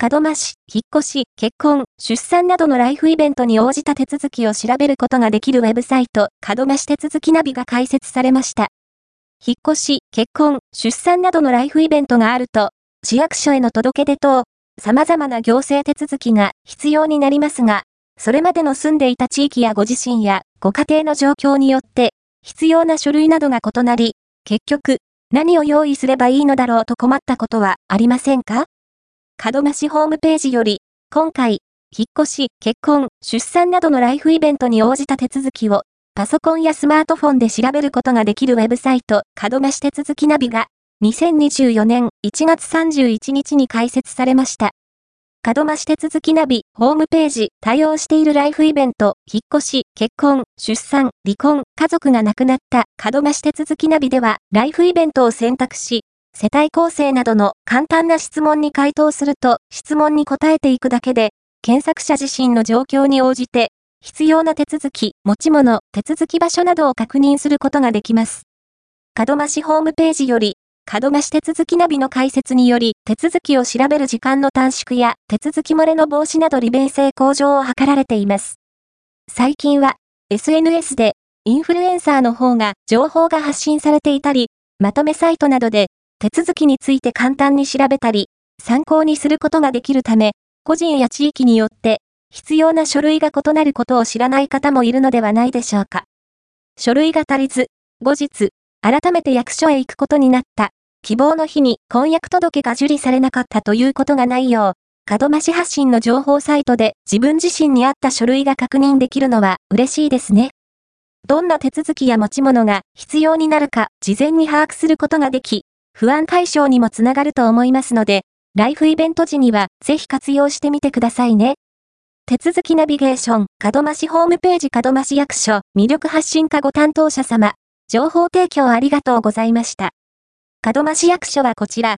門真市、引っ越し、結婚、出産などのライフイベントに応じた手続きを調べることができるウェブサイト、門真市手続きナビが開設されました。引っ越し、結婚、出産などのライフイベントがあると、市役所への届け出等、様々な行政手続きが必要になりますが、それまでの住んでいた地域やご自身やご家庭の状況によって、必要な書類などが異なり、結局、何を用意すればいいのだろうと困ったことはありませんか？門真市ホームページより、今回、引っ越し、結婚、出産などのライフイベントに応じた手続きを、パソコンやスマートフォンで調べることができるウェブサイト、門真市手続きナビが、2024年1月31日に開設されました。門真市手続きナビ、ホームページ、対応しているライフイベント、引っ越し、結婚、出産、離婚、家族が亡くなった門真市手続きナビでは、ライフイベントを選択し、世帯構成などの簡単な質問に回答すると、質問に答えていくだけで、検索者自身の状況に応じて、必要な手続き、持ち物、手続き場所などを確認することができます。門真市ホームページより、門真市手続きナビの解説により、手続きを調べる時間の短縮や、手続き漏れの防止など利便性向上を図られています。最近は、SNS で、インフルエンサーの方が情報が発信されていたり、まとめサイトなどで手続きについて簡単に調べたり、参考にすることができるため、個人や地域によって必要な書類が異なることを知らない方もいるのではないでしょうか。書類が足りず、後日、改めて役所へ行くことになった、希望の日に婚約届が受理されなかったということがないよう、門増し発信の情報サイトで自分自身に合った書類が確認できるのは嬉しいですね。どんな手続きや持ち物が必要になるか事前に把握することができ、不安解消にもつながると思いますので、ライフイベント時にはぜひ活用してみてくださいね。手続きナビゲーション、門増しホームページ門増し役所、魅力発信課ご担当者様、情報提供ありがとうございました。門増し役所はこちら、